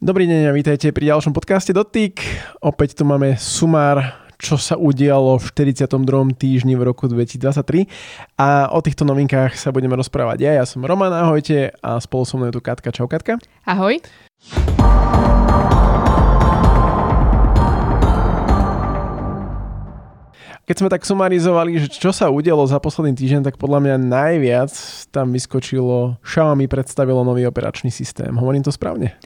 Dobrý deň a vítajte pri ďalšom podcaste Dotyk. Opäť tu máme sumár čo sa udialo v 42. týždni v roku 2023 a o týchto novinkách sa budeme rozprávať ja. Ja som Roman, ahojte a spolu so mnou je tu Katka. Čau Katka. Ahoj. Keď sme tak sumarizovali, že čo sa udialo za posledný týždeň, tak podľa mňa najviac tam vyskočilo Xiaomi predstavilo nový operačný systém. Hovorím to správne?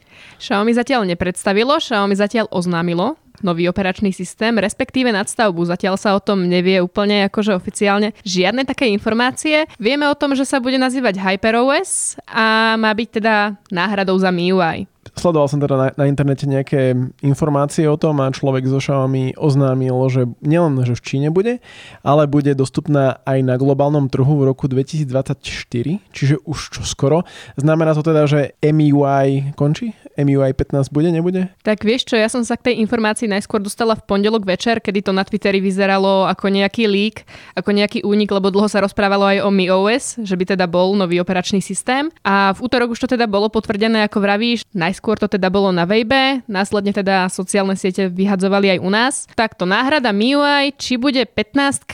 Xiaomi zatiaľ nepredstavilo, Xiaomi zatiaľ oznámilo nový operačný systém, respektíve nadstavbu. Zatiaľ sa o tom nevie úplne akože oficiálne žiadne také informácie. Vieme o tom, že sa bude nazývať HyperOS a má byť teda náhradou za MIUI. Sledoval som teda na, na internete nejaké informácie o tom a človek zo Xiaomi oznámil, že nielen, že v Číne bude, ale bude dostupná aj na globálnom trhu v roku 2024, čiže už čo skoro. Znamená to teda, že MIUI končí? MIUI 15 bude, nebude? Tak vieš čo, ja som sa k tej informácii najskôr dostala v pondelok večer, kedy to na Twitteri vyzeralo ako nejaký leak, ako nejaký únik, lebo dlho sa rozprávalo aj o MiOS, že by teda bol nový operačný systém. A v útorok už to teda bolo potvrdené, ako vravíš, najskôr to teda bolo na Weibe, následne teda sociálne siete vyhadzovali aj u nás. Takto náhrada MIUI, či bude 15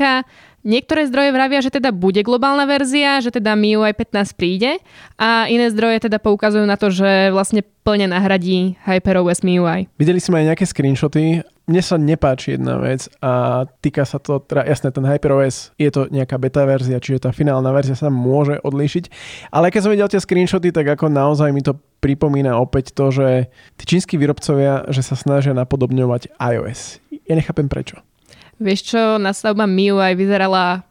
Niektoré zdroje vravia, že teda bude globálna verzia, že teda MIUI 15 príde a iné zdroje teda poukazujú na to, že vlastne plne nahradí HyperOS MIUI. Videli sme aj nejaké screenshoty. Mne sa nepáči jedna vec a týka sa to, teda jasné, ten HyperOS je to nejaká beta verzia, čiže tá finálna verzia sa môže odlíšiť. Ale keď som videl tie screenshoty, tak ako naozaj mi to pripomína opäť to, že tí čínsky výrobcovia, že sa snažia napodobňovať iOS. Ja nechápem prečo. Vieš čo, nastavba MIUI vyzerala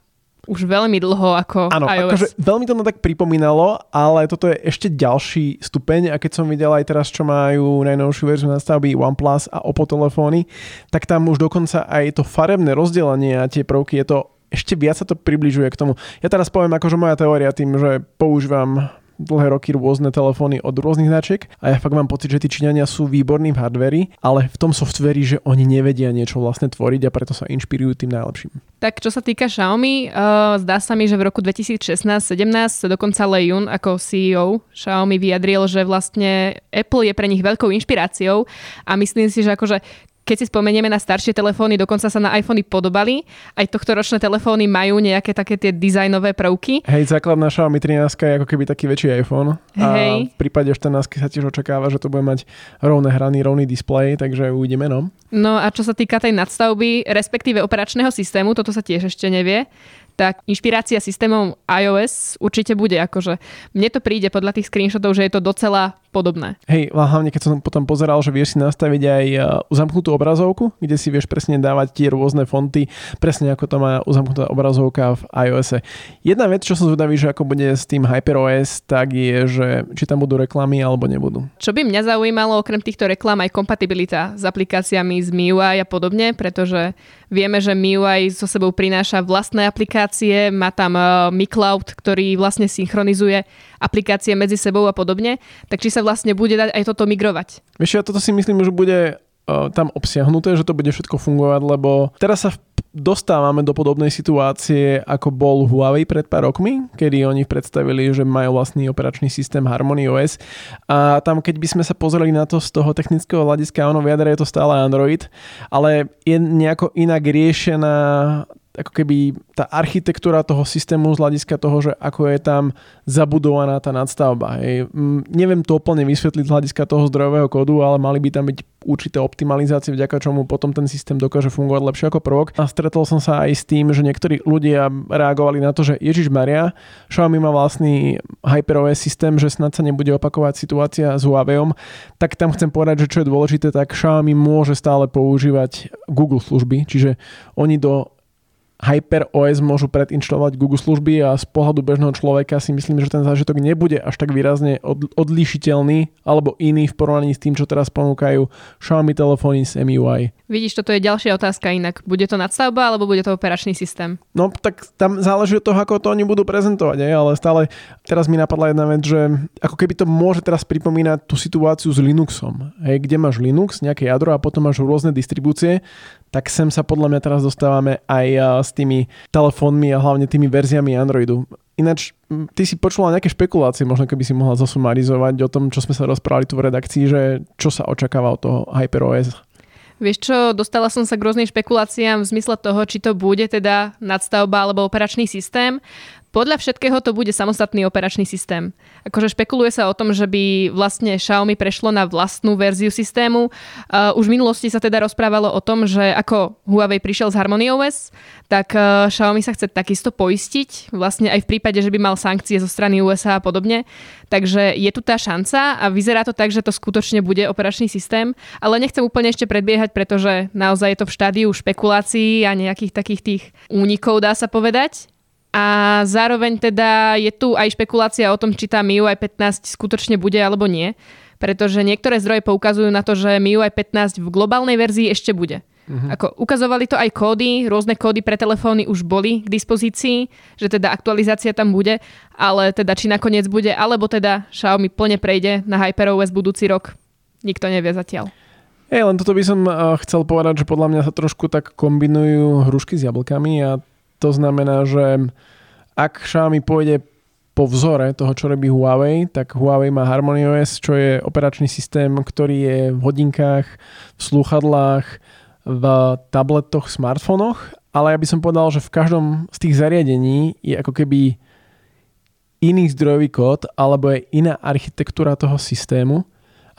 už veľmi dlho ako Áno, iOS. akože veľmi to tak pripomínalo, ale toto je ešte ďalší stupeň a keď som videl aj teraz, čo majú najnovšiu verziu nastavby OnePlus a Oppo telefóny, tak tam už dokonca aj to farebné rozdelenie a tie prvky je to ešte viac sa to približuje k tomu. Ja teraz poviem akože moja teória tým, že používam dlhé roky rôzne telefóny od rôznych značiek a ja fakt mám pocit, že tí Číňania sú výborní v hardveri, ale v tom softveri, že oni nevedia niečo vlastne tvoriť a preto sa inšpirujú tým najlepším. Tak čo sa týka Xiaomi, uh, zdá sa mi, že v roku 2016-17 dokonca Lei Yun ako CEO Xiaomi vyjadril, že vlastne Apple je pre nich veľkou inšpiráciou a myslím si, že akože keď si spomenieme na staršie telefóny, dokonca sa na iPhony podobali. Aj tohto ročné telefóny majú nejaké také tie dizajnové prvky. Hej, základná Xiaomi 13 je ako keby taký väčší iPhone. Hej. A v prípade 14 sa tiež očakáva, že to bude mať rovné hrany, rovný displej, takže uvidíme no. No a čo sa týka tej nadstavby, respektíve operačného systému, toto sa tiež ešte nevie, tak inšpirácia systémom iOS určite bude. Akože mne to príde podľa tých screenshotov, že je to docela podobné. Hej, hlavne keď som potom pozeral, že vieš si nastaviť aj e, uzamknutú obrazovku, kde si vieš presne dávať tie rôzne fonty, presne ako to má uzamknutá obrazovka v iOS. Jedna vec, čo som zvedavý, že ako bude s tým HyperOS, tak je, že či tam budú reklamy alebo nebudú. Čo by mňa zaujímalo, okrem týchto reklam, aj kompatibilita s aplikáciami z MIUI a podobne, pretože vieme, že MIUI so sebou prináša vlastné aplikácie, má tam uh, Mi Cloud, ktorý vlastne synchronizuje aplikácie medzi sebou a podobne, tak či sa vlastne bude dať aj toto migrovať. Vieš, ja toto si myslím, že bude uh, tam obsiahnuté, že to bude všetko fungovať, lebo teraz sa dostávame do podobnej situácie, ako bol Huawei pred pár rokmi, kedy oni predstavili, že majú vlastný operačný systém Harmony OS a tam keď by sme sa pozreli na to z toho technického hľadiska, ono v jadre je to stále Android, ale je nejako inak riešená ako keby tá architektúra toho systému z hľadiska toho, že ako je tam zabudovaná tá nadstavba. Hej. Neviem to úplne vysvetliť z hľadiska toho zdrojového kódu, ale mali by tam byť určité optimalizácie, vďaka čomu potom ten systém dokáže fungovať lepšie ako prvok. A stretol som sa aj s tým, že niektorí ľudia reagovali na to, že Ježiš Maria, Xiaomi má vlastný HyperOS systém, že snad sa nebude opakovať situácia s Huaweiom, tak tam chcem povedať, že čo je dôležité, tak Xiaomi môže stále používať Google služby, čiže oni do HyperOS môžu predinštalovať Google služby a z pohľadu bežného človeka si myslím, že ten zážitok nebude až tak výrazne od, odlišiteľný alebo iný v porovnaní s tým, čo teraz ponúkajú Xiaomi telefóny s MIUI. Vidíš, toto je ďalšia otázka inak. Bude to nadstavba alebo bude to operačný systém? No tak tam záleží od toho, ako to oni budú prezentovať, aj? ale stále teraz mi napadla jedna vec, že ako keby to môže teraz pripomínať tú situáciu s Linuxom, hej, kde máš Linux, nejaké jadro a potom máš rôzne distribúcie, tak sem sa podľa mňa teraz dostávame aj s tými telefónmi a hlavne tými verziami Androidu. Ináč, ty si počula nejaké špekulácie, možno keby si mohla zosumarizovať o tom, čo sme sa rozprávali tu v redakcii, že čo sa očakáva od toho HyperOS. Vieš čo, dostala som sa k rôznym špekuláciám v zmysle toho, či to bude teda nadstavba alebo operačný systém. Podľa všetkého to bude samostatný operačný systém. Akože špekuluje sa o tom, že by vlastne Xiaomi prešlo na vlastnú verziu systému. Uh, už v minulosti sa teda rozprávalo o tom, že ako Huawei prišiel z Harmony OS, tak uh, Xiaomi sa chce takisto poistiť, vlastne aj v prípade, že by mal sankcie zo strany USA a podobne. Takže je tu tá šanca a vyzerá to tak, že to skutočne bude operačný systém, ale nechcem úplne ešte predbiehať, pretože naozaj je to v štádiu špekulácií a nejakých takých tých únikov, dá sa povedať. A zároveň teda je tu aj špekulácia o tom, či tá MIUI 15 skutočne bude alebo nie, pretože niektoré zdroje poukazujú na to, že MIUI 15 v globálnej verzii ešte bude. Uh-huh. Ako ukazovali to aj kódy, rôzne kódy pre telefóny už boli k dispozícii, že teda aktualizácia tam bude, ale teda či nakoniec bude, alebo teda Xiaomi plne prejde na HyperOS budúci rok, nikto nevie zatiaľ. Hej, len toto by som uh, chcel povedať, že podľa mňa sa trošku tak kombinujú hrušky s jablkami a to znamená, že ak Xiaomi pôjde po vzore toho, čo robí Huawei, tak Huawei má Harmony OS, čo je operačný systém, ktorý je v hodinkách, v slúchadlách, v tabletoch, smartfónoch, ale ja by som povedal, že v každom z tých zariadení je ako keby iný zdrojový kód alebo je iná architektúra toho systému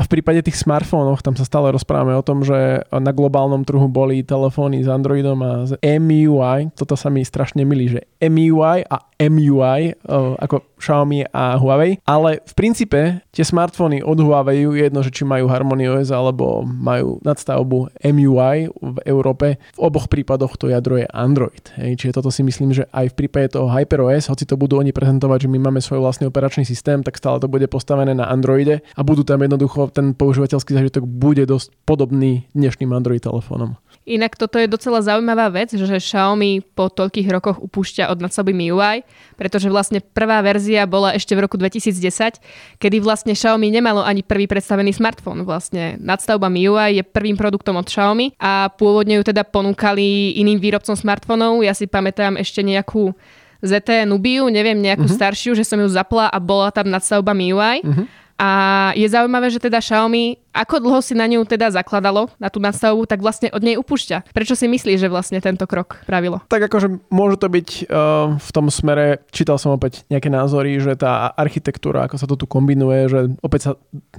a v prípade tých smartfónov, tam sa stále rozprávame o tom, že na globálnom trhu boli telefóny s Androidom a s MIUI. Toto sa mi strašne milí, že MIUI a MUI, ako Xiaomi a Huawei. Ale v princípe tie smartfóny od Huawei je jedno, že či majú Harmony OS alebo majú nadstavbu MUI v Európe. V oboch prípadoch to jadro je Android. Hej. Čiže toto si myslím, že aj v prípade toho HyperOS, hoci to budú oni prezentovať, že my máme svoj vlastný operačný systém, tak stále to bude postavené na Androide a budú tam jednoducho ten používateľský zážitok bude dosť podobný dnešným Android telefónom. Inak toto je docela zaujímavá vec, že Xiaomi po toľkých rokoch upúšťa od nadstavby MIUI, pretože vlastne prvá verzia bola ešte v roku 2010, kedy vlastne Xiaomi nemalo ani prvý predstavený smartfón. Vlastne nadstavba MIUI je prvým produktom od Xiaomi a pôvodne ju teda ponúkali iným výrobcom smartfónov. Ja si pamätám ešte nejakú ZT Nubiu, neviem, nejakú uh-huh. staršiu, že som ju zapla a bola tam nadstavba MIUI. Uh-huh. A je zaujímavé, že teda Xiaomi, ako dlho si na ňu teda zakladalo, na tú nadstavbu, tak vlastne od nej upúšťa. Prečo si myslíš, že vlastne tento krok pravilo? Tak akože môže to byť uh, v tom smere, čítal som opäť nejaké názory, že tá architektúra, ako sa to tu kombinuje, že opäť sa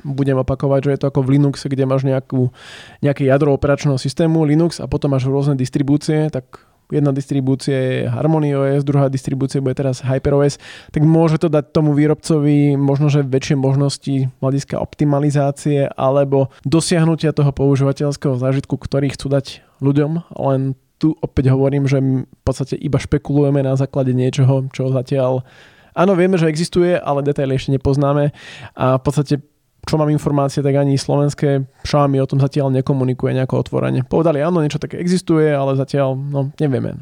budem opakovať, že je to ako v Linuxe, kde máš nejakú, nejaké jadro operačného systému Linux a potom máš rôzne distribúcie, tak jedna distribúcia je Harmony OS, druhá distribúcia bude teraz HyperOS, tak môže to dať tomu výrobcovi možno, že väčšie možnosti hľadiska optimalizácie alebo dosiahnutia toho používateľského zážitku, ktorý chcú dať ľuďom, len tu opäť hovorím, že v podstate iba špekulujeme na základe niečoho, čo zatiaľ Áno, vieme, že existuje, ale detaily ešte nepoznáme. A v podstate čo mám informácie, tak ani slovenské Xiaomi o tom zatiaľ nekomunikuje nejako otvorene. Povedali, áno, niečo také existuje, ale zatiaľ, no, nevieme.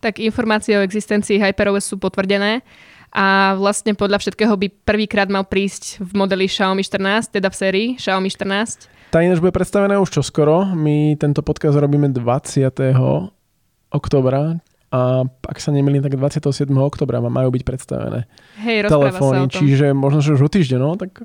Tak informácie o existencii HyperOS sú potvrdené a vlastne podľa všetkého by prvýkrát mal prísť v modeli Xiaomi 14, teda v sérii Xiaomi 14. Tá ináč bude predstavená už čoskoro. My tento podcast robíme 20. oktobra, a ak sa nemýlim, tak 27. oktobra majú byť predstavené Hej, telefóny, čiže možno, že už o týždeň, no, tak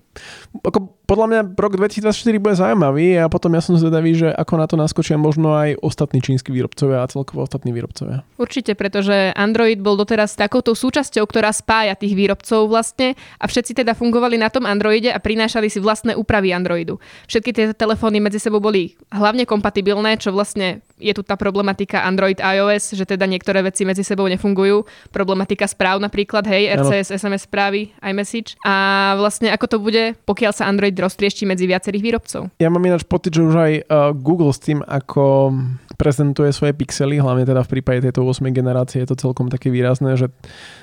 ako podľa mňa rok 2024 bude zaujímavý a potom ja som zvedavý, že ako na to naskočia možno aj ostatní čínsky výrobcovia a celkovo ostatní výrobcovia. Určite, pretože Android bol doteraz takouto súčasťou, ktorá spája tých výrobcov vlastne a všetci teda fungovali na tom Androide a prinášali si vlastné úpravy Androidu. Všetky tie telefóny medzi sebou boli hlavne kompatibilné, čo vlastne je tu tá problematika Android iOS, že teda niektoré veci medzi sebou nefungujú. Problematika správ napríklad, hej, RCS, ano. SMS správy, iMessage. A vlastne ako to bude, pokiaľ sa Android Android roztriešti medzi viacerých výrobcov. Ja mám ináč pocit, že už aj uh, Google s tým, ako prezentuje svoje pixely, hlavne teda v prípade tejto 8 generácie je to celkom také výrazné, že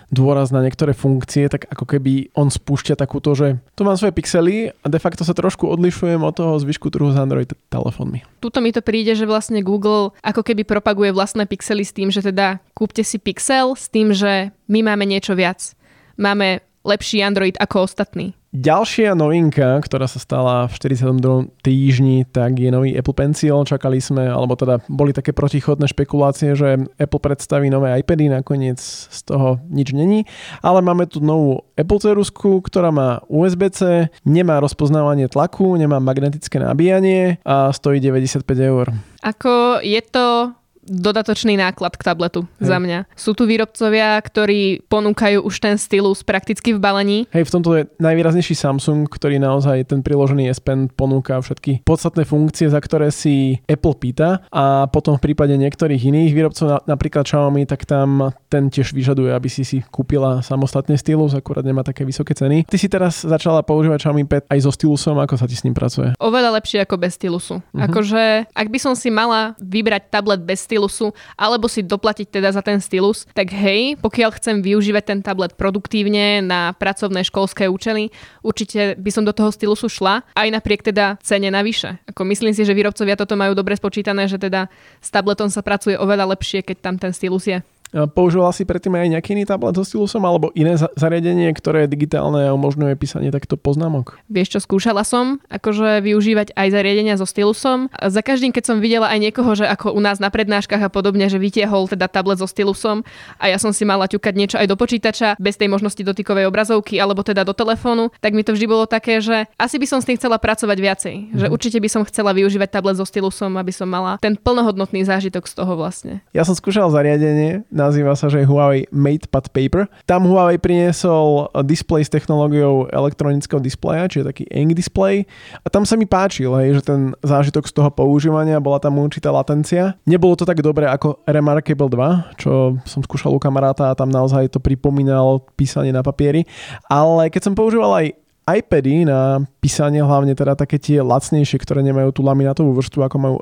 dôraz na niektoré funkcie, tak ako keby on spúšťa takúto, že tu mám svoje pixely a de facto sa trošku odlišujem od toho zvyšku trhu s Android telefónmi. Tuto mi to príde, že vlastne Google ako keby propaguje vlastné pixely s tým, že teda kúpte si pixel s tým, že my máme niečo viac. Máme lepší Android ako ostatní. Ďalšia novinka, ktorá sa stala v 42. týždni, tak je nový Apple Pencil. Čakali sme, alebo teda boli také protichodné špekulácie, že Apple predstaví nové iPady, nakoniec z toho nič není. Ale máme tu novú Apple cerusku, ktorá má USB-C, nemá rozpoznávanie tlaku, nemá magnetické nabíjanie a stojí 95 eur. Ako je to dodatočný náklad k tabletu Hej. za mňa. Sú tu výrobcovia, ktorí ponúkajú už ten stylus prakticky v balení. Hej, v tomto je najvýraznejší Samsung, ktorý naozaj ten priložený S Pen ponúka všetky podstatné funkcie, za ktoré si Apple pýta a potom v prípade niektorých iných výrobcov, napríklad Xiaomi, tak tam ten tiež vyžaduje, aby si si kúpila samostatne stylus, akurát nemá také vysoké ceny. Ty si teraz začala používať Xiaomi Pad aj so stylusom, ako sa ti s ním pracuje? Oveľa lepšie ako bez stylusu. Uh-huh. Akože, ak by som si mala vybrať tablet bez stylusu, alebo si doplatiť teda za ten stylus, tak hej, pokiaľ chcem využívať ten tablet produktívne na pracovné školské účely, určite by som do toho stylusu šla, aj napriek teda cene navyše. Ako myslím si, že výrobcovia toto majú dobre spočítané, že teda s tabletom sa pracuje oveľa lepšie, keď tam ten stylus je. Používal si predtým aj nejaký iný tablet so stylusom alebo iné zariadenie, ktoré je digitálne a umožňuje písanie takto poznámok? Vieš čo, skúšala som akože využívať aj zariadenia so stylusom. Za každým, keď som videla aj niekoho, že ako u nás na prednáškach a podobne, že vytiehol teda tablet so stylusom a ja som si mala ťukať niečo aj do počítača bez tej možnosti dotykovej obrazovky alebo teda do telefónu, tak mi to vždy bolo také, že asi by som s tým chcela pracovať viacej. Mm-hmm. Že mhm. určite by som chcela využívať tablet so stylusom, aby som mala ten plnohodnotný zážitok z toho vlastne. Ja som skúšal zariadenie nazýva sa, že Huawei MatePad Paper. Tam Huawei priniesol display s technológiou elektronického displeja, čiže taký ink display. A tam sa mi páčil, hej, že ten zážitok z toho používania, bola tam určitá latencia. Nebolo to tak dobre ako Remarkable 2, čo som skúšal u kamaráta a tam naozaj to pripomínal písanie na papieri. Ale keď som používal aj iPady na písanie, hlavne teda také tie lacnejšie, ktoré nemajú tú laminátovú vrstvu, ako majú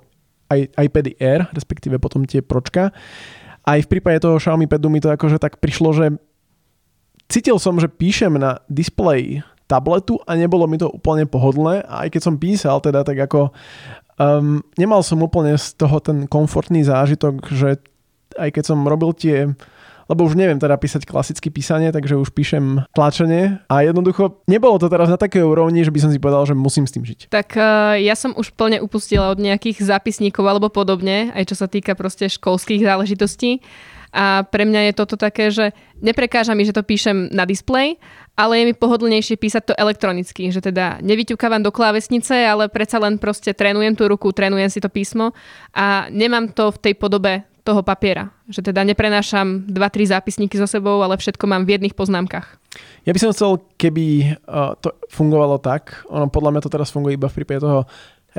aj iPady Air, respektíve potom tie Pročka, aj v prípade toho Xiaomi Padu mi to akože tak prišlo, že cítil som, že píšem na displej tabletu a nebolo mi to úplne pohodlné a aj keď som písal teda tak ako um, nemal som úplne z toho ten komfortný zážitok, že aj keď som robil tie lebo už neviem teda písať klasické písanie, takže už píšem tlačenie a jednoducho nebolo to teraz na takej úrovni, že by som si povedal, že musím s tým žiť. Tak uh, ja som už plne upustila od nejakých zápisníkov alebo podobne, aj čo sa týka proste školských záležitostí. A pre mňa je toto také, že neprekáža mi, že to píšem na displej, ale je mi pohodlnejšie písať to elektronicky, že teda nevyťukávam do klávesnice, ale predsa len proste trénujem tú ruku, trénujem si to písmo a nemám to v tej podobe toho papiera. Že teda neprenášam 2-3 zápisníky so sebou, ale všetko mám v jedných poznámkach. Ja by som chcel, keby uh, to fungovalo tak, ono podľa mňa to teraz funguje iba v prípade toho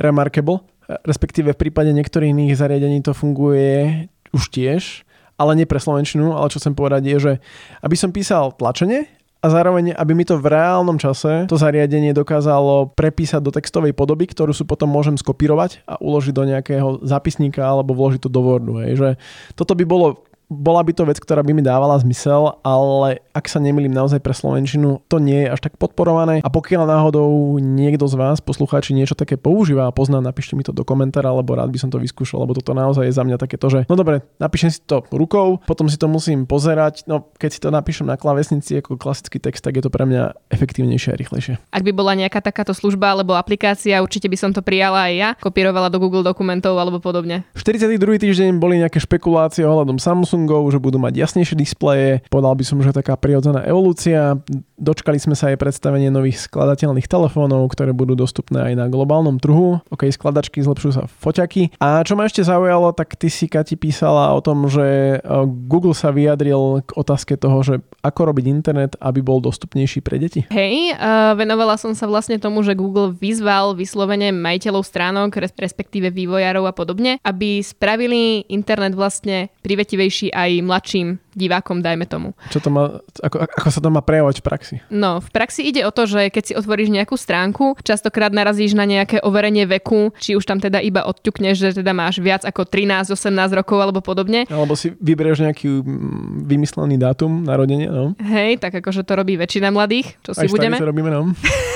Remarkable, respektíve v prípade niektorých iných zariadení to funguje už tiež, ale nie pre Slovenčinu, ale čo chcem povedať je, že aby som písal tlačenie a zároveň, aby mi to v reálnom čase to zariadenie dokázalo prepísať do textovej podoby, ktorú sú potom môžem skopírovať a uložiť do nejakého zápisníka alebo vložiť to do Wordu. Hej. Že toto by bolo bola by to vec, ktorá by mi dávala zmysel, ale ak sa nemýlim naozaj pre Slovenčinu, to nie je až tak podporované. A pokiaľ náhodou niekto z vás, poslucháči, niečo také používa a pozná, napíšte mi to do komentára, alebo rád by som to vyskúšal, lebo toto naozaj je za mňa takéto, že no dobre, napíšem si to rukou, potom si to musím pozerať, no keď si to napíšem na klavesnici ako klasický text, tak je to pre mňa efektívnejšie a rýchlejšie. Ak by bola nejaká takáto služba alebo aplikácia, určite by som to prijala aj ja, kopírovala do Google dokumentov alebo podobne. 42. týždeň boli nejaké špekulácie ohľadom Samsung Samsungov, že budú mať jasnejšie displeje. Povedal by som, že taká prirodzená evolúcia. Dočkali sme sa aj predstavenie nových skladateľných telefónov, ktoré budú dostupné aj na globálnom trhu. OK, skladačky zlepšujú sa foťaky. A čo ma ešte zaujalo, tak ty si Kati písala o tom, že e, Google sa vyjadril k otázke toho, že ako robiť internet, aby bol dostupnejší pre deti. Hej, uh, venovala som sa vlastne tomu, že Google vyzval vyslovene majiteľov stránok, respektíve vývojárov a podobne, aby spravili internet vlastne privetivejší aj mladším divákom, dajme tomu. Čo to má, ako, ako sa to má prejavovať v praxi? No, v praxi ide o to, že keď si otvoríš nejakú stránku, častokrát narazíš na nejaké overenie veku, či už tam teda iba odťukneš, že teda máš viac ako 13, 18 rokov alebo podobne. Alebo si vyberieš nejaký mm, vymyslený dátum narodenia, no. Hej, tak akože to robí väčšina mladých, čo si Aj budeme. to robíme, no.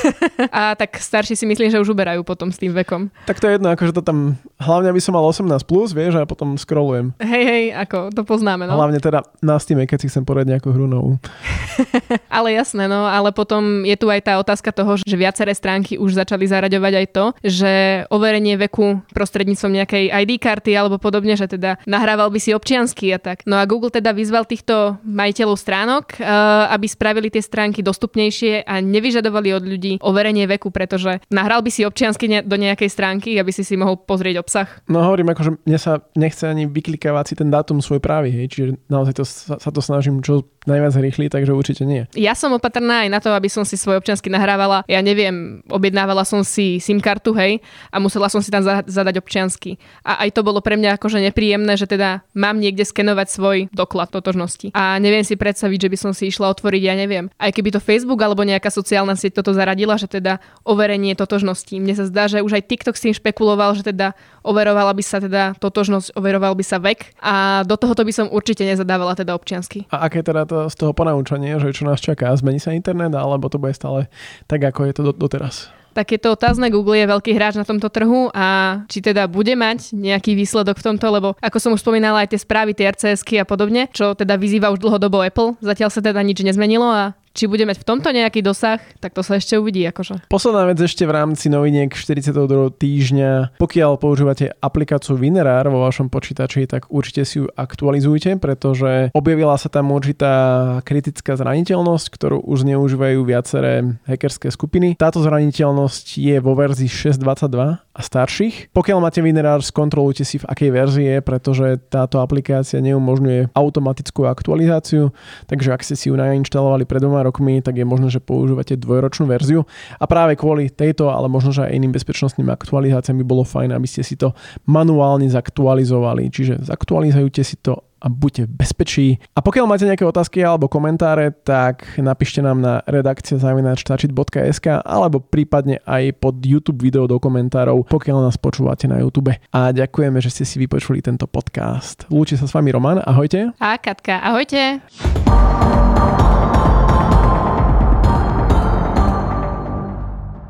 a tak starší si myslím, že už uberajú potom s tým vekom. Tak to je jedno, akože to tam hlavne by som mal 18+, plus, vieš, a potom scrollujem. Hej, hej, ako to poznáme, no. Hlavne teda na Steam, keď si chcem poradiť nejakú hru novú. ale jasné, no, ale potom je tu aj tá otázka toho, že viaceré stránky už začali zaraďovať aj to, že overenie veku prostredníctvom nejakej ID karty alebo podobne, že teda nahrával by si občiansky a tak. No a Google teda vyzval týchto majiteľov stránok, eh, aby spravili tie stránky dostupnejšie a nevyžadovali od ľudí overenie veku, pretože nahral by si občiansky do nejakej stránky, aby si si mohol pozrieť obsah. No hovorím, akože mne sa nechce ani vyklikávať si ten dátum svoj právy, hej, čiže naozaj to, sa, sa to snažím čo najviac rýchli, takže určite nie. Ja som opatrná aj na to, aby som si svoj občiansky nahrávala. Ja neviem, objednávala som si SIM kartu, hej, a musela som si tam zadať občiansky. A aj to bolo pre mňa akože nepríjemné, že teda mám niekde skenovať svoj doklad totožnosti. A neviem si predstaviť, že by som si išla otvoriť, ja neviem. Aj keby to Facebook alebo nejaká sociálna sieť toto zaradila, že teda overenie totožnosti. Mne sa zdá, že už aj TikTok s tým špekuloval, že teda overovala by sa teda totožnosť, overoval by sa vek a do tohoto by som určite nezadávala teda občiansky. A aké teda to z toho ponaučenie, že čo nás čaká? Zmení sa internet alebo to bude stále tak, ako je to doteraz? tak je to otázne. Google je veľký hráč na tomto trhu a či teda bude mať nejaký výsledok v tomto, lebo ako som už spomínala aj tie správy, tie rcs a podobne, čo teda vyzýva už dlhodobo Apple, zatiaľ sa teda nič nezmenilo a či bude mať v tomto nejaký dosah, tak to sa ešte uvidí. Akože. Posledná vec ešte v rámci noviniek 42. týždňa. Pokiaľ používate aplikáciu Vinerár vo vašom počítači, tak určite si ju aktualizujte, pretože objavila sa tam určitá kritická zraniteľnosť, ktorú už zneužívajú viaceré hackerské skupiny. Táto zraniteľnosť je vo verzii 6.22 a starších. Pokiaľ máte Vinerár, skontrolujte si v akej verzii pretože táto aplikácia neumožňuje automatickú aktualizáciu, takže ak ste si ju nainštalovali pred dvoma rokmi, tak je možné, že používate dvojročnú verziu. A práve kvôli tejto, ale možno, že aj iným bezpečnostným aktualizáciám by bolo fajn, aby ste si to manuálne zaktualizovali. Čiže zaktualizujte si to a buďte bezpečí. A pokiaľ máte nejaké otázky alebo komentáre, tak napíšte nám na redakcia zavinačtačit.sk alebo prípadne aj pod YouTube video do komentárov, pokiaľ nás počúvate na YouTube. A ďakujeme, že ste si vypočuli tento podcast. Lúči sa s vami Roman, ahojte. A Katka, ahojte.